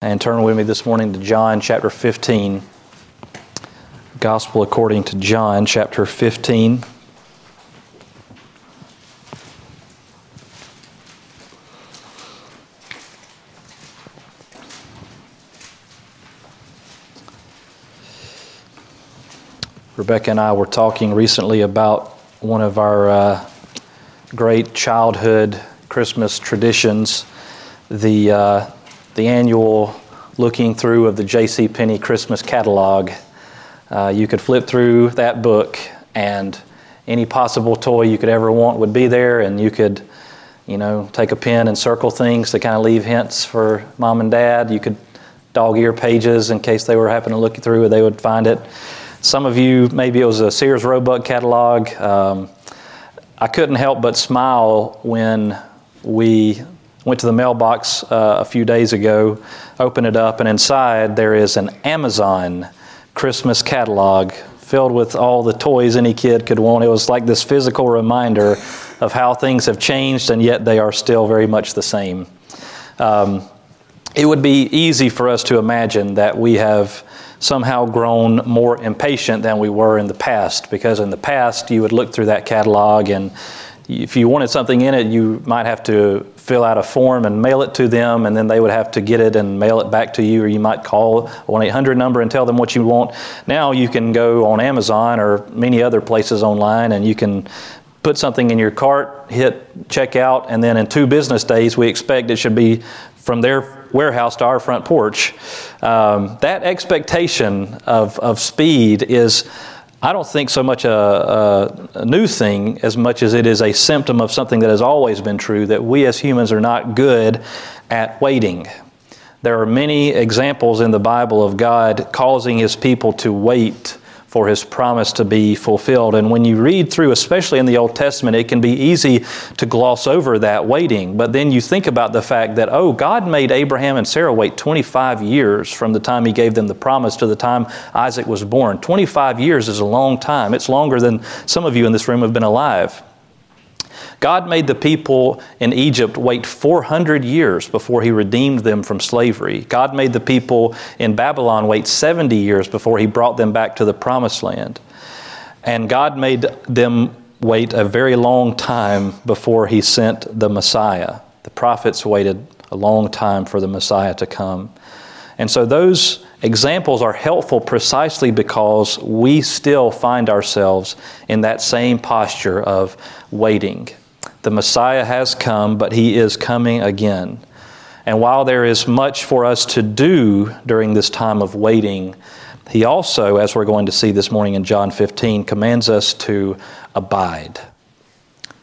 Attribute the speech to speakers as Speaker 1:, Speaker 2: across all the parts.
Speaker 1: And turn with me this morning to John chapter 15. Gospel according to John chapter 15. Rebecca and I were talking recently about one of our uh, great childhood Christmas traditions, the uh, the annual looking through of the J.C. Penney Christmas catalog. Uh, you could flip through that book, and any possible toy you could ever want would be there, and you could, you know, take a pen and circle things to kind of leave hints for mom and dad. You could dog ear pages in case they were happening to look through, and they would find it. Some of you, maybe it was a Sears Roebuck catalog. Um, I couldn't help but smile when we Went to the mailbox uh, a few days ago, opened it up, and inside there is an Amazon Christmas catalog filled with all the toys any kid could want. It was like this physical reminder of how things have changed, and yet they are still very much the same. Um, it would be easy for us to imagine that we have somehow grown more impatient than we were in the past, because in the past you would look through that catalog and if you wanted something in it, you might have to fill out a form and mail it to them, and then they would have to get it and mail it back to you, or you might call a 1 800 number and tell them what you want. Now you can go on Amazon or many other places online and you can put something in your cart, hit checkout, and then in two business days, we expect it should be from their warehouse to our front porch. Um, that expectation of, of speed is I don't think so much a, a, new thing as much as it is a symptom of something that has always been true that we as humans are not good at waiting. There are many examples in the Bible of God causing his people to wait for his promise to be fulfilled. And when you read through, especially in the Old Testament, it can be easy to gloss over that waiting. But then you think about the fact that, oh, God made Abraham and Sarah wait 25 years from the time he gave them the promise to the time Isaac was born. 25 years is a long time. It's longer than some of you in this room have been alive. God made the people in Egypt wait 400 years before He redeemed them from slavery. God made the people in Babylon wait 70 years before He brought them back to the promised land. And God made them wait a very long time before He sent the Messiah. The prophets waited a long time for the Messiah to come. And so those examples are helpful precisely because we still find ourselves in that same posture of waiting. The Messiah has come, but he is coming again. And while there is much for us to do during this time of waiting, he also, as we're going to see this morning in John 15, commands us to abide,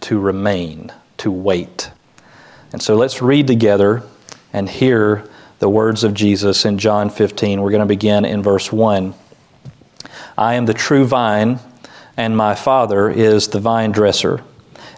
Speaker 1: to remain, to wait. And so let's read together and hear the words of Jesus in John 15. We're going to begin in verse 1. I am the true vine, and my Father is the vine dresser.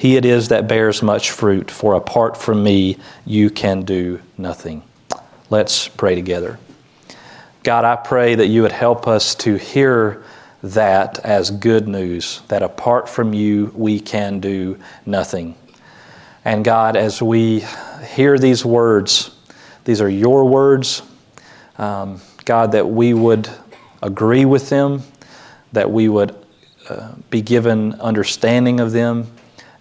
Speaker 1: he it is that bears much fruit, for apart from me, you can do nothing. Let's pray together. God, I pray that you would help us to hear that as good news, that apart from you, we can do nothing. And God, as we hear these words, these are your words, um, God, that we would agree with them, that we would uh, be given understanding of them,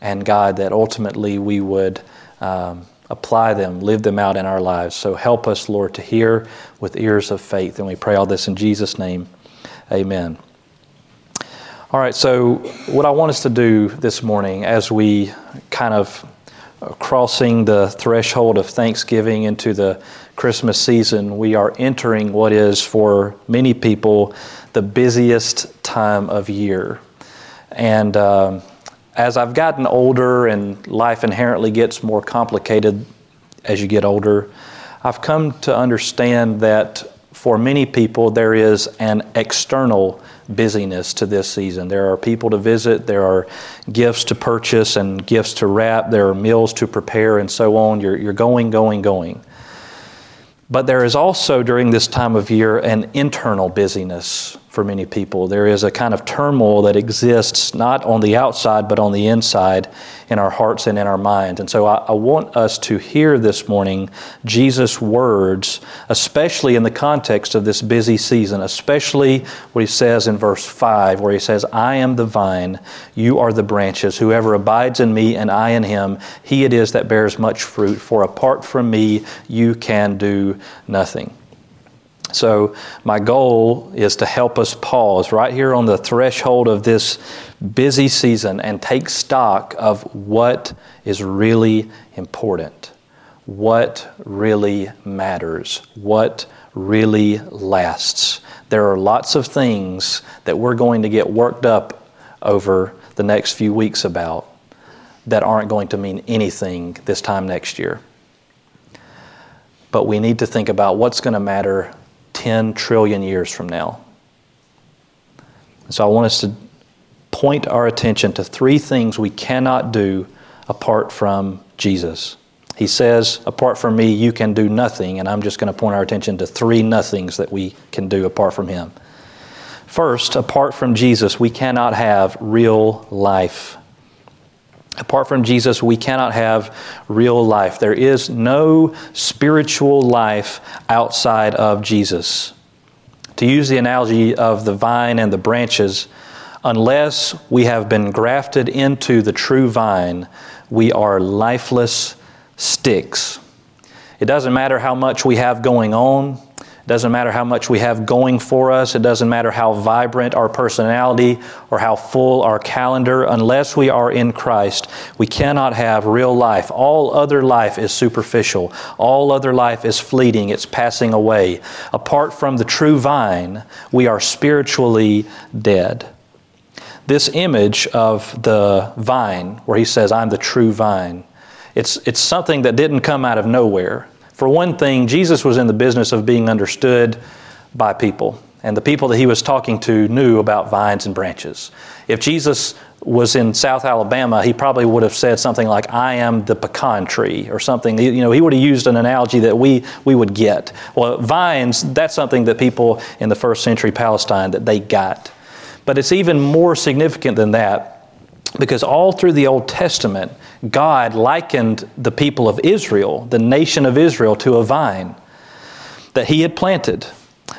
Speaker 1: and God, that ultimately we would um, apply them, live them out in our lives. So help us, Lord, to hear with ears of faith. And we pray all this in Jesus' name. Amen. All right, so what I want us to do this morning as we kind of crossing the threshold of Thanksgiving into the Christmas season, we are entering what is for many people the busiest time of year. And um, as I've gotten older and life inherently gets more complicated as you get older, I've come to understand that for many people, there is an external busyness to this season. There are people to visit, there are gifts to purchase and gifts to wrap, there are meals to prepare, and so on. You're, you're going, going, going. But there is also during this time of year an internal busyness for many people. There is a kind of turmoil that exists not on the outside, but on the inside in our hearts and in our minds. And so I, I, want us to hear this morning Jesus' words, especially in the context of this busy season, especially what he says in verse 5, where he says, I am the vine, you are the branches. Whoever abides in me and I in him, he it is that bears much fruit. For apart from me, you can do nothing. So, my goal is to help us pause right here on the threshold of this busy season and take stock of what is really important, what really matters, what really lasts. There are lots of things that we're going to get worked up over the next few weeks about that aren't going to mean anything this time next year. But we need to think about what's going to matter 10 trillion years from now. So I want us to point our attention to three things we cannot do apart from Jesus. He says, apart from me, you can do nothing, and I'm just going to point our attention to three nothings that we can do apart from Him. First, apart from Jesus, we cannot have real life. Apart from Jesus, we cannot have real life. There is no spiritual life outside of Jesus. To use the analogy of the vine and the branches, unless we have been grafted into the true vine, we are lifeless sticks. It doesn't matter how much we have going on. Doesn't matter how much we have going for us. It doesn't matter how vibrant our personality or how full our calendar. Unless we are in Christ, we cannot have real life. All other life is superficial. All other life is fleeting. It's passing away. Apart from the true vine, we are spiritually dead. This image of the vine, where he says, I'm the true vine, it's, it's something that didn't come out of nowhere. For one thing, Jesus was in the business of being understood by people. And the people that he was talking to knew about vines and branches. If Jesus was in South Alabama, he probably would have said something like, I am the pecan tree, or something. You know, he would have used an analogy that we, we would get. Well, vines, that's something that people in the first century Palestine that they got. But it's even more significant than that because all through the Old Testament, God likened the people of Israel, the nation of Israel, to a vine that he had planted.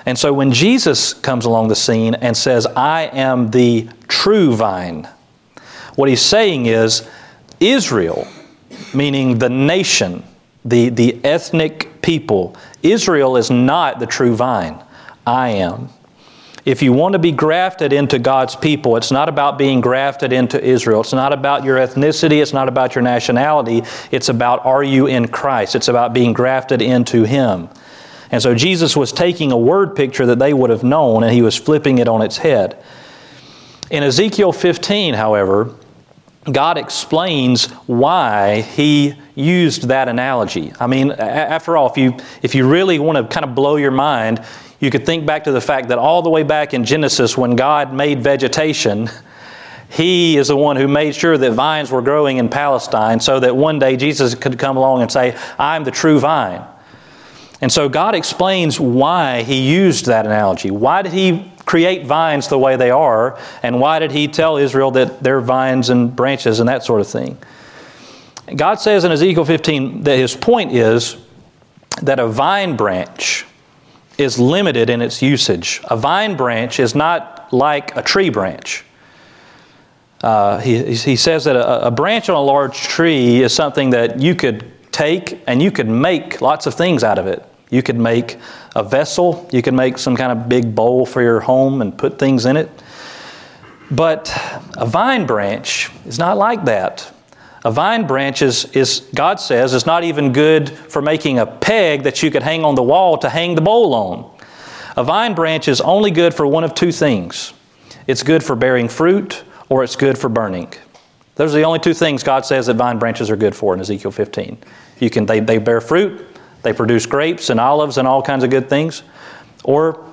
Speaker 1: And so when Jesus comes along the scene and says, I am the true vine, what he's saying is Israel, meaning the nation, the, the ethnic people, Israel is not the true vine. I am. If you want to be grafted into God's people, it's not about being grafted into Israel. It's not about your ethnicity. It's not about your nationality. It's about are you in Christ? It's about being grafted into Him. And so Jesus was taking a word picture that they would have known and he was flipping it on its head. In Ezekiel 15, however, God explains why he used that analogy. I mean, after all, if you, if you really want to kind of blow your mind, you could think back to the fact that all the way back in Genesis, when God made vegetation, He is the one who made sure that vines were growing in Palestine so that one day Jesus could come along and say, I'm the true vine. And so God explains why He used that analogy. Why did He create vines the way they are? And why did He tell Israel that they're vines and branches and that sort of thing? God says in Ezekiel 15 that His point is that a vine branch is limited in its usage. A vine branch is not like a tree branch. Uh, he, he says that a, a branch on a large tree is something that you could take and you could make lots of things out of it. You could make a vessel, you could make some kind of big bowl for your home and put things in it. But a vine branch is not like that. A vine branch is, is, God says, is not even good for making a peg that you could hang on the wall to hang the bowl on. A vine branch is only good for one of two things it's good for bearing fruit or it's good for burning. Those are the only two things God says that vine branches are good for in Ezekiel 15. You can, they, they bear fruit, they produce grapes and olives and all kinds of good things, or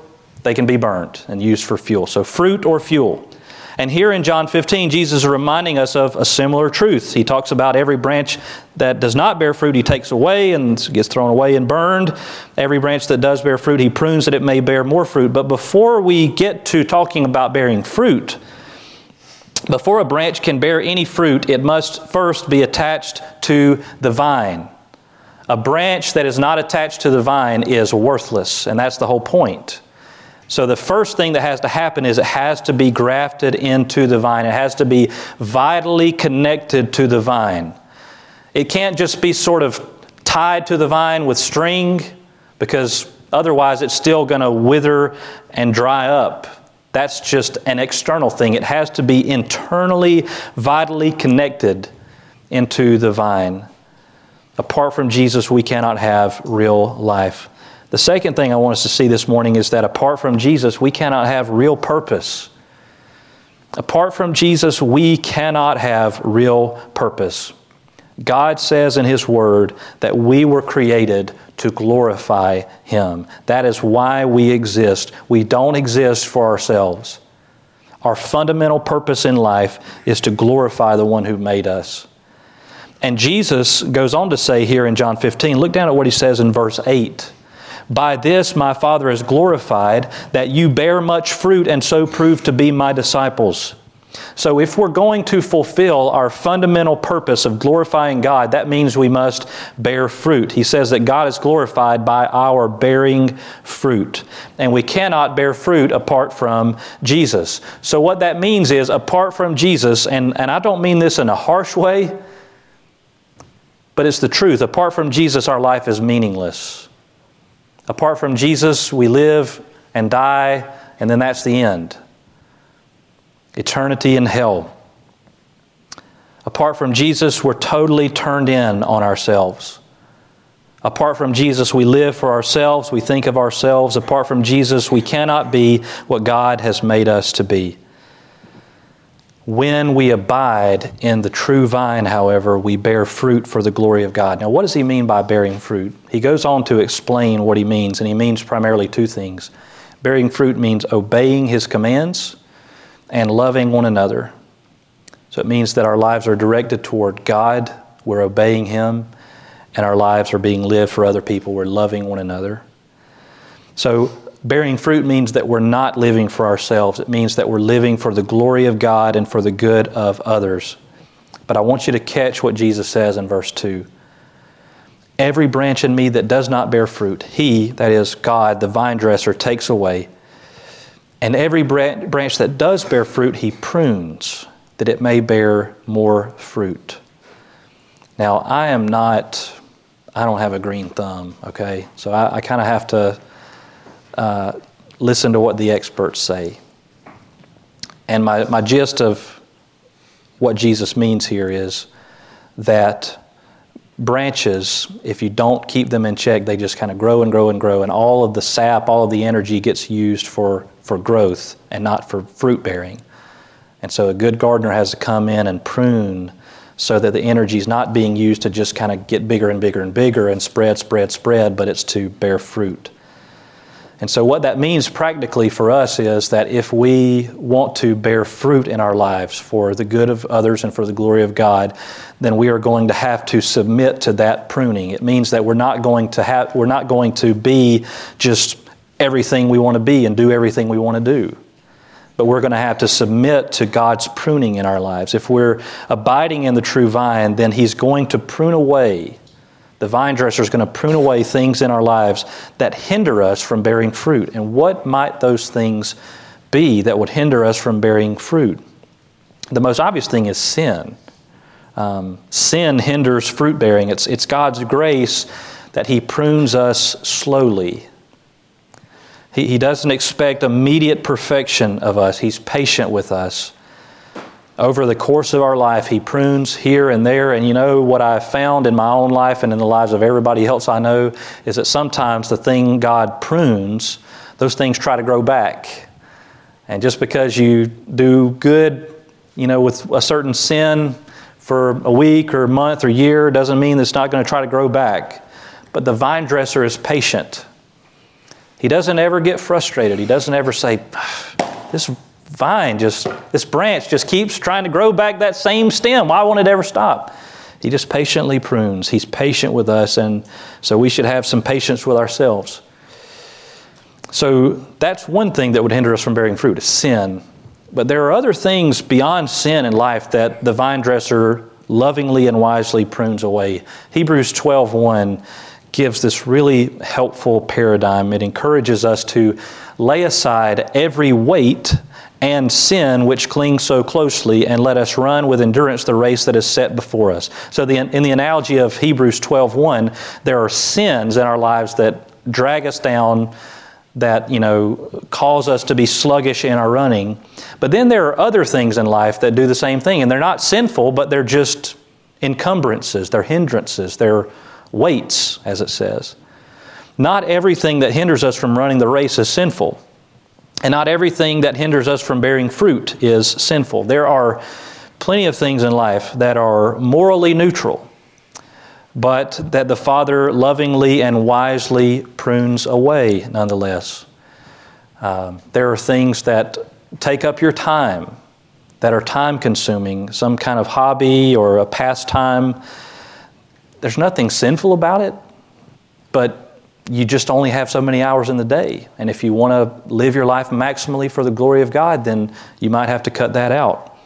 Speaker 1: they can be burned and used for fuel. So, fruit or fuel. And here in John 15, Jesus is reminding us of a similar truth. He talks about every branch that does not bear fruit, he takes away and gets thrown away and burned. Every branch that does bear fruit, he prunes that it may bear more fruit. But before we get to talking about bearing fruit, before a branch can bear any fruit, it must first be attached to the vine. A branch that is not attached to the vine is worthless, and that's the whole point. So, the first thing that has to happen is it has to be grafted into the vine. It has to be vitally connected to the vine. It can't just be sort of tied to the vine with string because otherwise it's still going to wither and dry up. That's just an external thing. It has to be internally, vitally connected into the vine. Apart from Jesus, we cannot have real life. The second thing I want us to see this morning is that apart from Jesus, we cannot have real purpose. Apart from Jesus, we cannot have real purpose. God says in His Word that we were created to glorify Him. That is why we exist. We don't exist for ourselves. Our fundamental purpose in life is to glorify the one who made us. And Jesus goes on to say here in John 15, look down at what He says in verse 8. By this my Father is glorified, that you bear much fruit and so prove to be my disciples. So, if we're going to fulfill our fundamental purpose of glorifying God, that means we must bear fruit. He says that God is glorified by our bearing fruit. And we cannot bear fruit apart from Jesus. So, what that means is, apart from Jesus, and, and I don't mean this in a harsh way, but it's the truth. Apart from Jesus, our life is meaningless. Apart from Jesus, we live and die, and then that's the end. Eternity in hell. Apart from Jesus, we're totally turned in on ourselves. Apart from Jesus, we live for ourselves, we think of ourselves. Apart from Jesus, we cannot be what God has made us to be. When we abide in the true vine, however, we bear fruit for the glory of God. Now, what does he mean by bearing fruit? He goes on to explain what he means, and he means primarily two things. Bearing fruit means obeying his commands and loving one another. So it means that our lives are directed toward God, we're obeying him, and our lives are being lived for other people, we're loving one another. So, Bearing fruit means that we're not living for ourselves. It means that we're living for the glory of God and for the good of others. But I want you to catch what Jesus says in verse 2. Every branch in me that does not bear fruit, he, that is God, the vine dresser, takes away. And every branch that does bear fruit, he prunes, that it may bear more fruit. Now, I am not, I don't have a green thumb, okay? So I, I kind of have to uh, listen to what the experts say. And my, my gist of what Jesus means here is that branches, if you don't keep them in check, they just kind of grow and grow and grow, and all of the sap, all of the energy gets used for, for growth and not for fruit bearing. And so a good gardener has to come in and prune so that the energy is not being used to just kind of get bigger and bigger and bigger and spread, spread, spread, but it's to bear fruit. And so, what that means practically for us is that if we want to bear fruit in our lives for the good of others and for the glory of God, then we are going to have to submit to that pruning. It means that we're not going to have, we're not going to be just everything we want to be and do everything we want to do. But we're going to have to submit to God's pruning in our lives. If we're abiding in the true vine, then He's going to prune away the vine dresser is going to prune away things in our lives that hinder us from bearing fruit. And what might those things be that would hinder us from bearing fruit? The most obvious thing is sin. Um, sin hinders fruit bearing. It's, it's God's grace that He prunes us slowly. He, he doesn't expect immediate perfection of us, He's patient with us over the course of our life, He prunes here and there. And you know what I've found in my own life and in the lives of everybody else I know is that sometimes the thing God prunes, those things try to grow back. And just because you do good, you know, with a certain sin for a week or a month or year doesn't mean it's not going to try to grow back. But the vine dresser is patient. He doesn't ever get frustrated. He doesn't ever say, This vine just, this branch just keeps trying to grow back that same stem. Why won't it ever stop? He just patiently prunes. He's patient with us, and so we should have some patience with ourselves. So that's one thing that would hinder us from bearing fruit is sin. But there are other things beyond sin in life that the vine dresser lovingly and wisely prunes away. Hebrews 12:1 gives this really helpful paradigm. It encourages us to lay aside every weight and sin which clings so closely, and let us run with endurance the race that is set before us. So, the, in the analogy of Hebrews 12:1, there are sins in our lives that drag us down, that you know cause us to be sluggish in our running. But then there are other things in life that do the same thing, and they're not sinful, but they're just encumbrances, they're hindrances, they're weights, as it says. Not everything that hinders us from running the race is sinful. And not everything that hinders us from bearing fruit is sinful. There are plenty of things in life that are morally neutral, but that the Father lovingly and wisely prunes away nonetheless. Um, there are things that take up your time, that are time consuming, some kind of hobby or a pastime. There's nothing sinful about it, but you just only have so many hours in the day. And if you want to live your life maximally for the glory of God, then you might have to cut that out.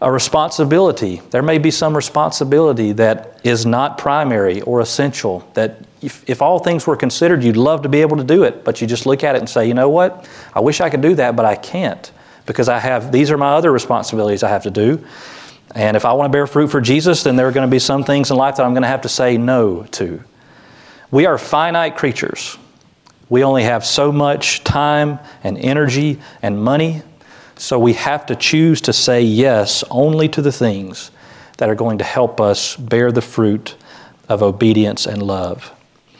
Speaker 1: A responsibility. There may be some responsibility that is not primary or essential, that if, if all things were considered, you'd love to be able to do it, but you just look at it and say, you know what? I wish I could do that, but I can't because I have, these are my other responsibilities I have to do. And if I want to bear fruit for Jesus, then there are going to be some things in life that I'm going to have to say no to. We are finite creatures. We only have so much time and energy and money, so we have to choose to say yes only to the things that are going to help us bear the fruit of obedience and love.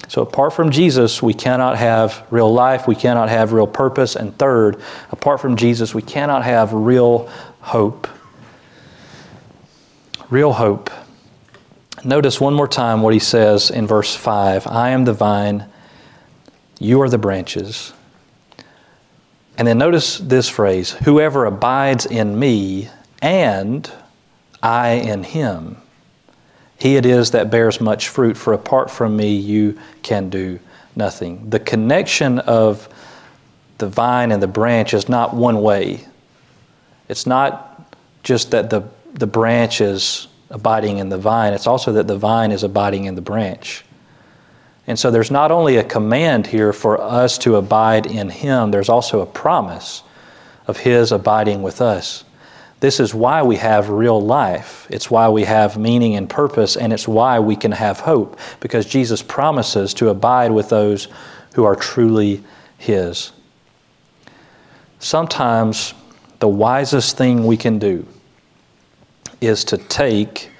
Speaker 1: So, apart from Jesus, we cannot have real life, we cannot have real purpose, and third, apart from Jesus, we cannot have real hope. Real hope. Notice one more time what he says in verse 5 I am the vine, you are the branches. And then notice this phrase whoever abides in me and I in him, he it is that bears much fruit, for apart from me you can do nothing. The connection of the vine and the branch is not one way. It's not just that the, the branch is abiding in the vine, it's also that the vine is abiding in the branch. And so there's not only a command here for us to abide in Him, there's also a promise of His abiding with us. This is why we have real life. It's why we have meaning and purpose, and it's why we can have hope, because Jesus promises to abide with those who are truly His. Sometimes the wisest thing we can do is to take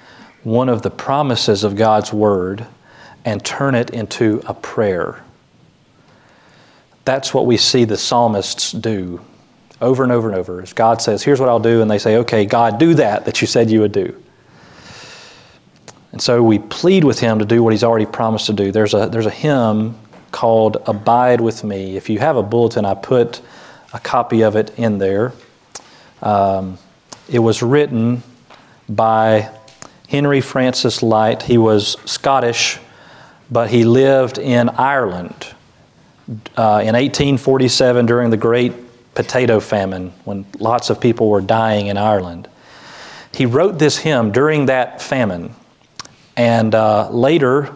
Speaker 1: one of the promises of God's Word and turn it into a prayer. That's what we see the psalmists do over and over and over. As God says, Here's what I'll do, and they say, Okay, God, do that that you said you would do. And so we plead with Him to do what He's already promised to do. There's a, there's a hymn called Abide with Me. If you have a bulletin, I put a copy of it in there. Um, it was written by Henry Francis Lyte. He was Scottish, but he lived in Ireland uh, in 1847 during the Great Potato Famine when lots of people were dying in Ireland. He wrote this hymn during that famine, and uh, later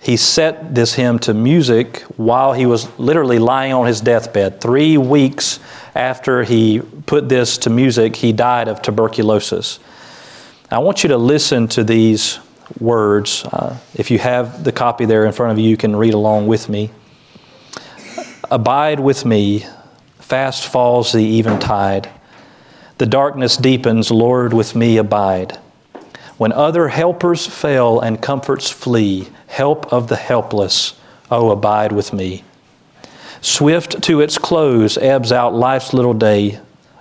Speaker 1: he set this hymn to music while he was literally lying on his deathbed. Three weeks after he put this to music, he died of tuberculosis. I want you to listen to these words. Uh, if you have the copy there in front of you, you can read along with me. Abide with me, fast falls the eventide. The darkness deepens, Lord, with me abide. When other helpers fail and comforts flee, help of the helpless, oh, abide with me. Swift to its close ebbs out life's little day.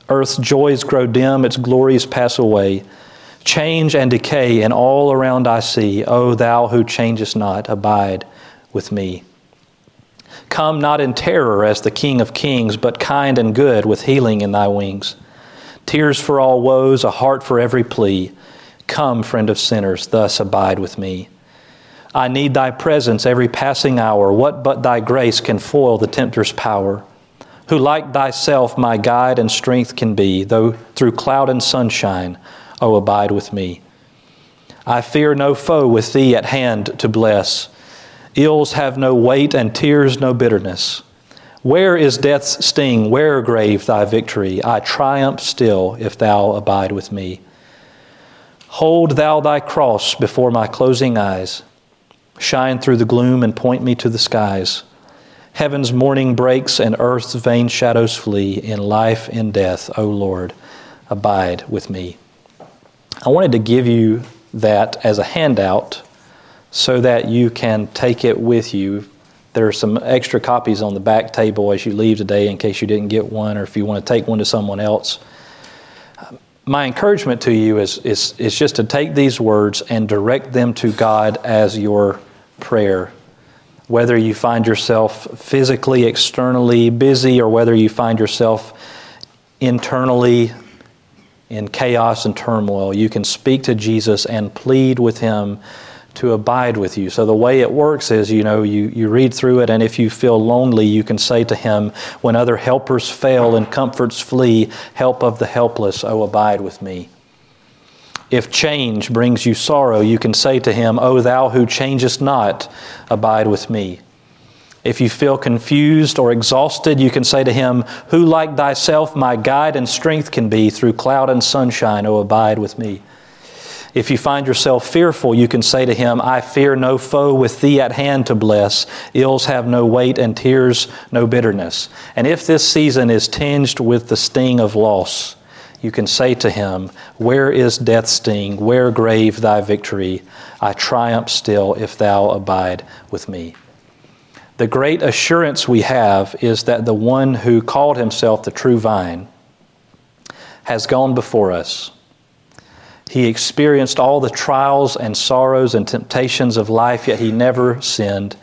Speaker 1: Earth's joys grow dim, its glories pass away change and decay, and all around I see, O thou who changest not, abide with me. Come not in terror as the King of kings, but kind and good with healing in thy wings. Tears for all woes, a heart for every plea. Come, friend of sinners, thus abide with me. I need thy presence every passing hour. What but thy grace can foil the tempter's power? Who like thyself my guide and strength can be, though through cloud and sunshine, O abide with me. I fear no foe with thee at hand to bless. Ills have no weight and tears no bitterness. Where is death's sting? Where, grave, thy victory? I triumph still if thou abide with me. Hold thou thy cross before my closing eyes. Shine through the gloom and point me to the skies. Heaven's morning breaks and earth's vain shadows flee. In life, in death, O Lord, abide with me. I wanted to give you that as a handout so that you can take it with you. There are some extra copies on the back table as you leave today in case you didn't get one or if you want to take one to someone else. My encouragement to you is, is, is just to take these words and direct them to God as your prayer. Whether you find yourself physically, externally busy, or whether you find yourself internally in chaos and turmoil, you can speak to Jesus and plead with Him to abide with you. So the way it works is, you know, you, you read through it, and if you feel lonely, you can say to Him, When other helpers fail and comforts flee, help of the helpless, oh, abide with me. If change brings you sorrow, you can say to Him, O thou who changest not, abide with me. If you feel confused or exhausted, you can say to him, Who like thyself my guide and strength can be through cloud and sunshine, O abide with me. If you find yourself fearful, you can say to him, I fear no foe with thee at hand to bless. Ills have no weight and tears no bitterness. And if this season is tinged with the sting of loss, you can say to him, Where is death's sting? Where, grave, thy victory? I triumph still if thou abide with me. The great assurance we have is that the one who called himself the true vine has gone before us. He experienced all the trials and sorrows and temptations of life, yet he never sinned.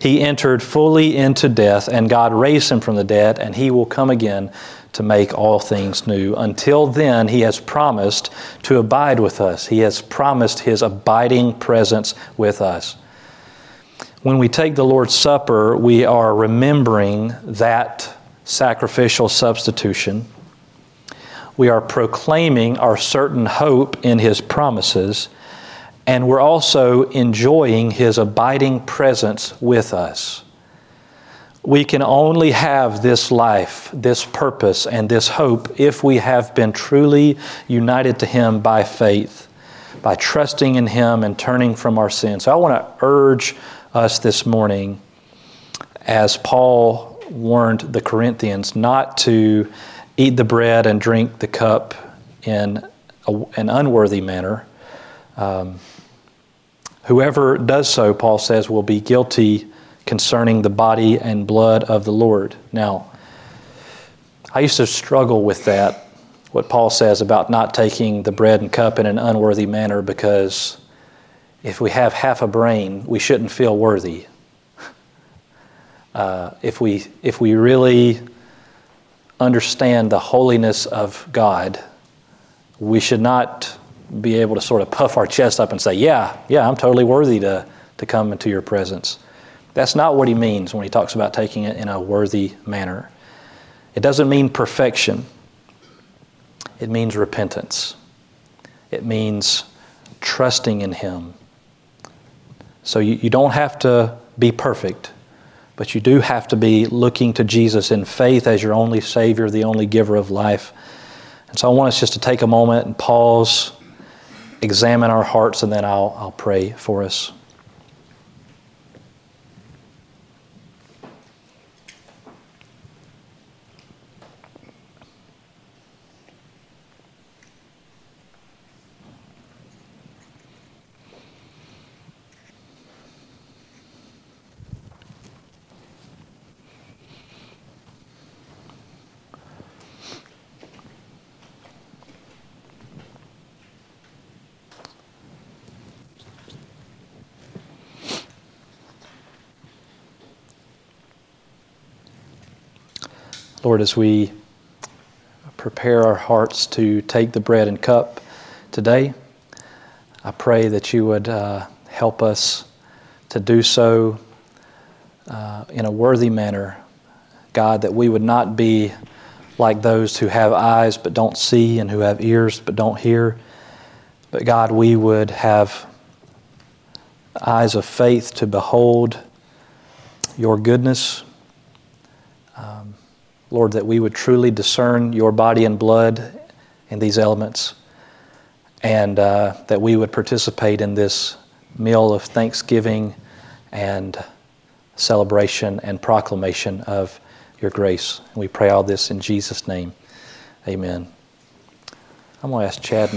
Speaker 1: He entered fully into death, and God raised him from the dead, and he will come again to make all things new. Until then, he has promised to abide with us. He has promised his abiding presence with us when we take the Lord's Supper, we are remembering that sacrificial substitution. We are proclaiming our certain hope in His promises, and we're also enjoying His abiding presence with us. We can only have this life, this purpose, and this hope if we have been truly united to Him by faith, by trusting in Him and turning from our sins. So I want to urge us this morning as Paul warned the Corinthians not to eat the bread and drink the cup in a, an unworthy manner. Um, whoever does so, Paul says, will be guilty concerning the body and blood of the Lord. Now, I used to struggle with that, what Paul says about not taking the bread and cup in an unworthy manner, because if we have half a brain, we shouldn't feel worthy. Uh, if, we, if we really understand the holiness of God, we should not be able to sort of puff our chest up and say, Yeah, yeah, I'm totally worthy to, to come into your presence. That's not what he means when he talks about taking it in a worthy manner. It doesn't mean perfection, it means repentance. It means trusting in him so you, you don't have to be perfect, but you do have to be looking to Jesus in faith as your only Savior, the only giver of life. And so I want us just to take a moment and pause, examine our hearts, and then I'll, I'll pray for us. Lord, as we prepare our hearts to take the bread and cup today, I pray that you would uh, help us to do so uh, in a worthy manner. God, that we would not be like those who have eyes but don't see and who have ears but don't hear. But God, we would have eyes of faith to behold your goodness. Lord, that we would truly discern your body and blood in these elements, and uh, that we would participate in this meal of thanksgiving and celebration and proclamation of your grace. We pray all this in Jesus' name. Amen. I'm going to ask Chad.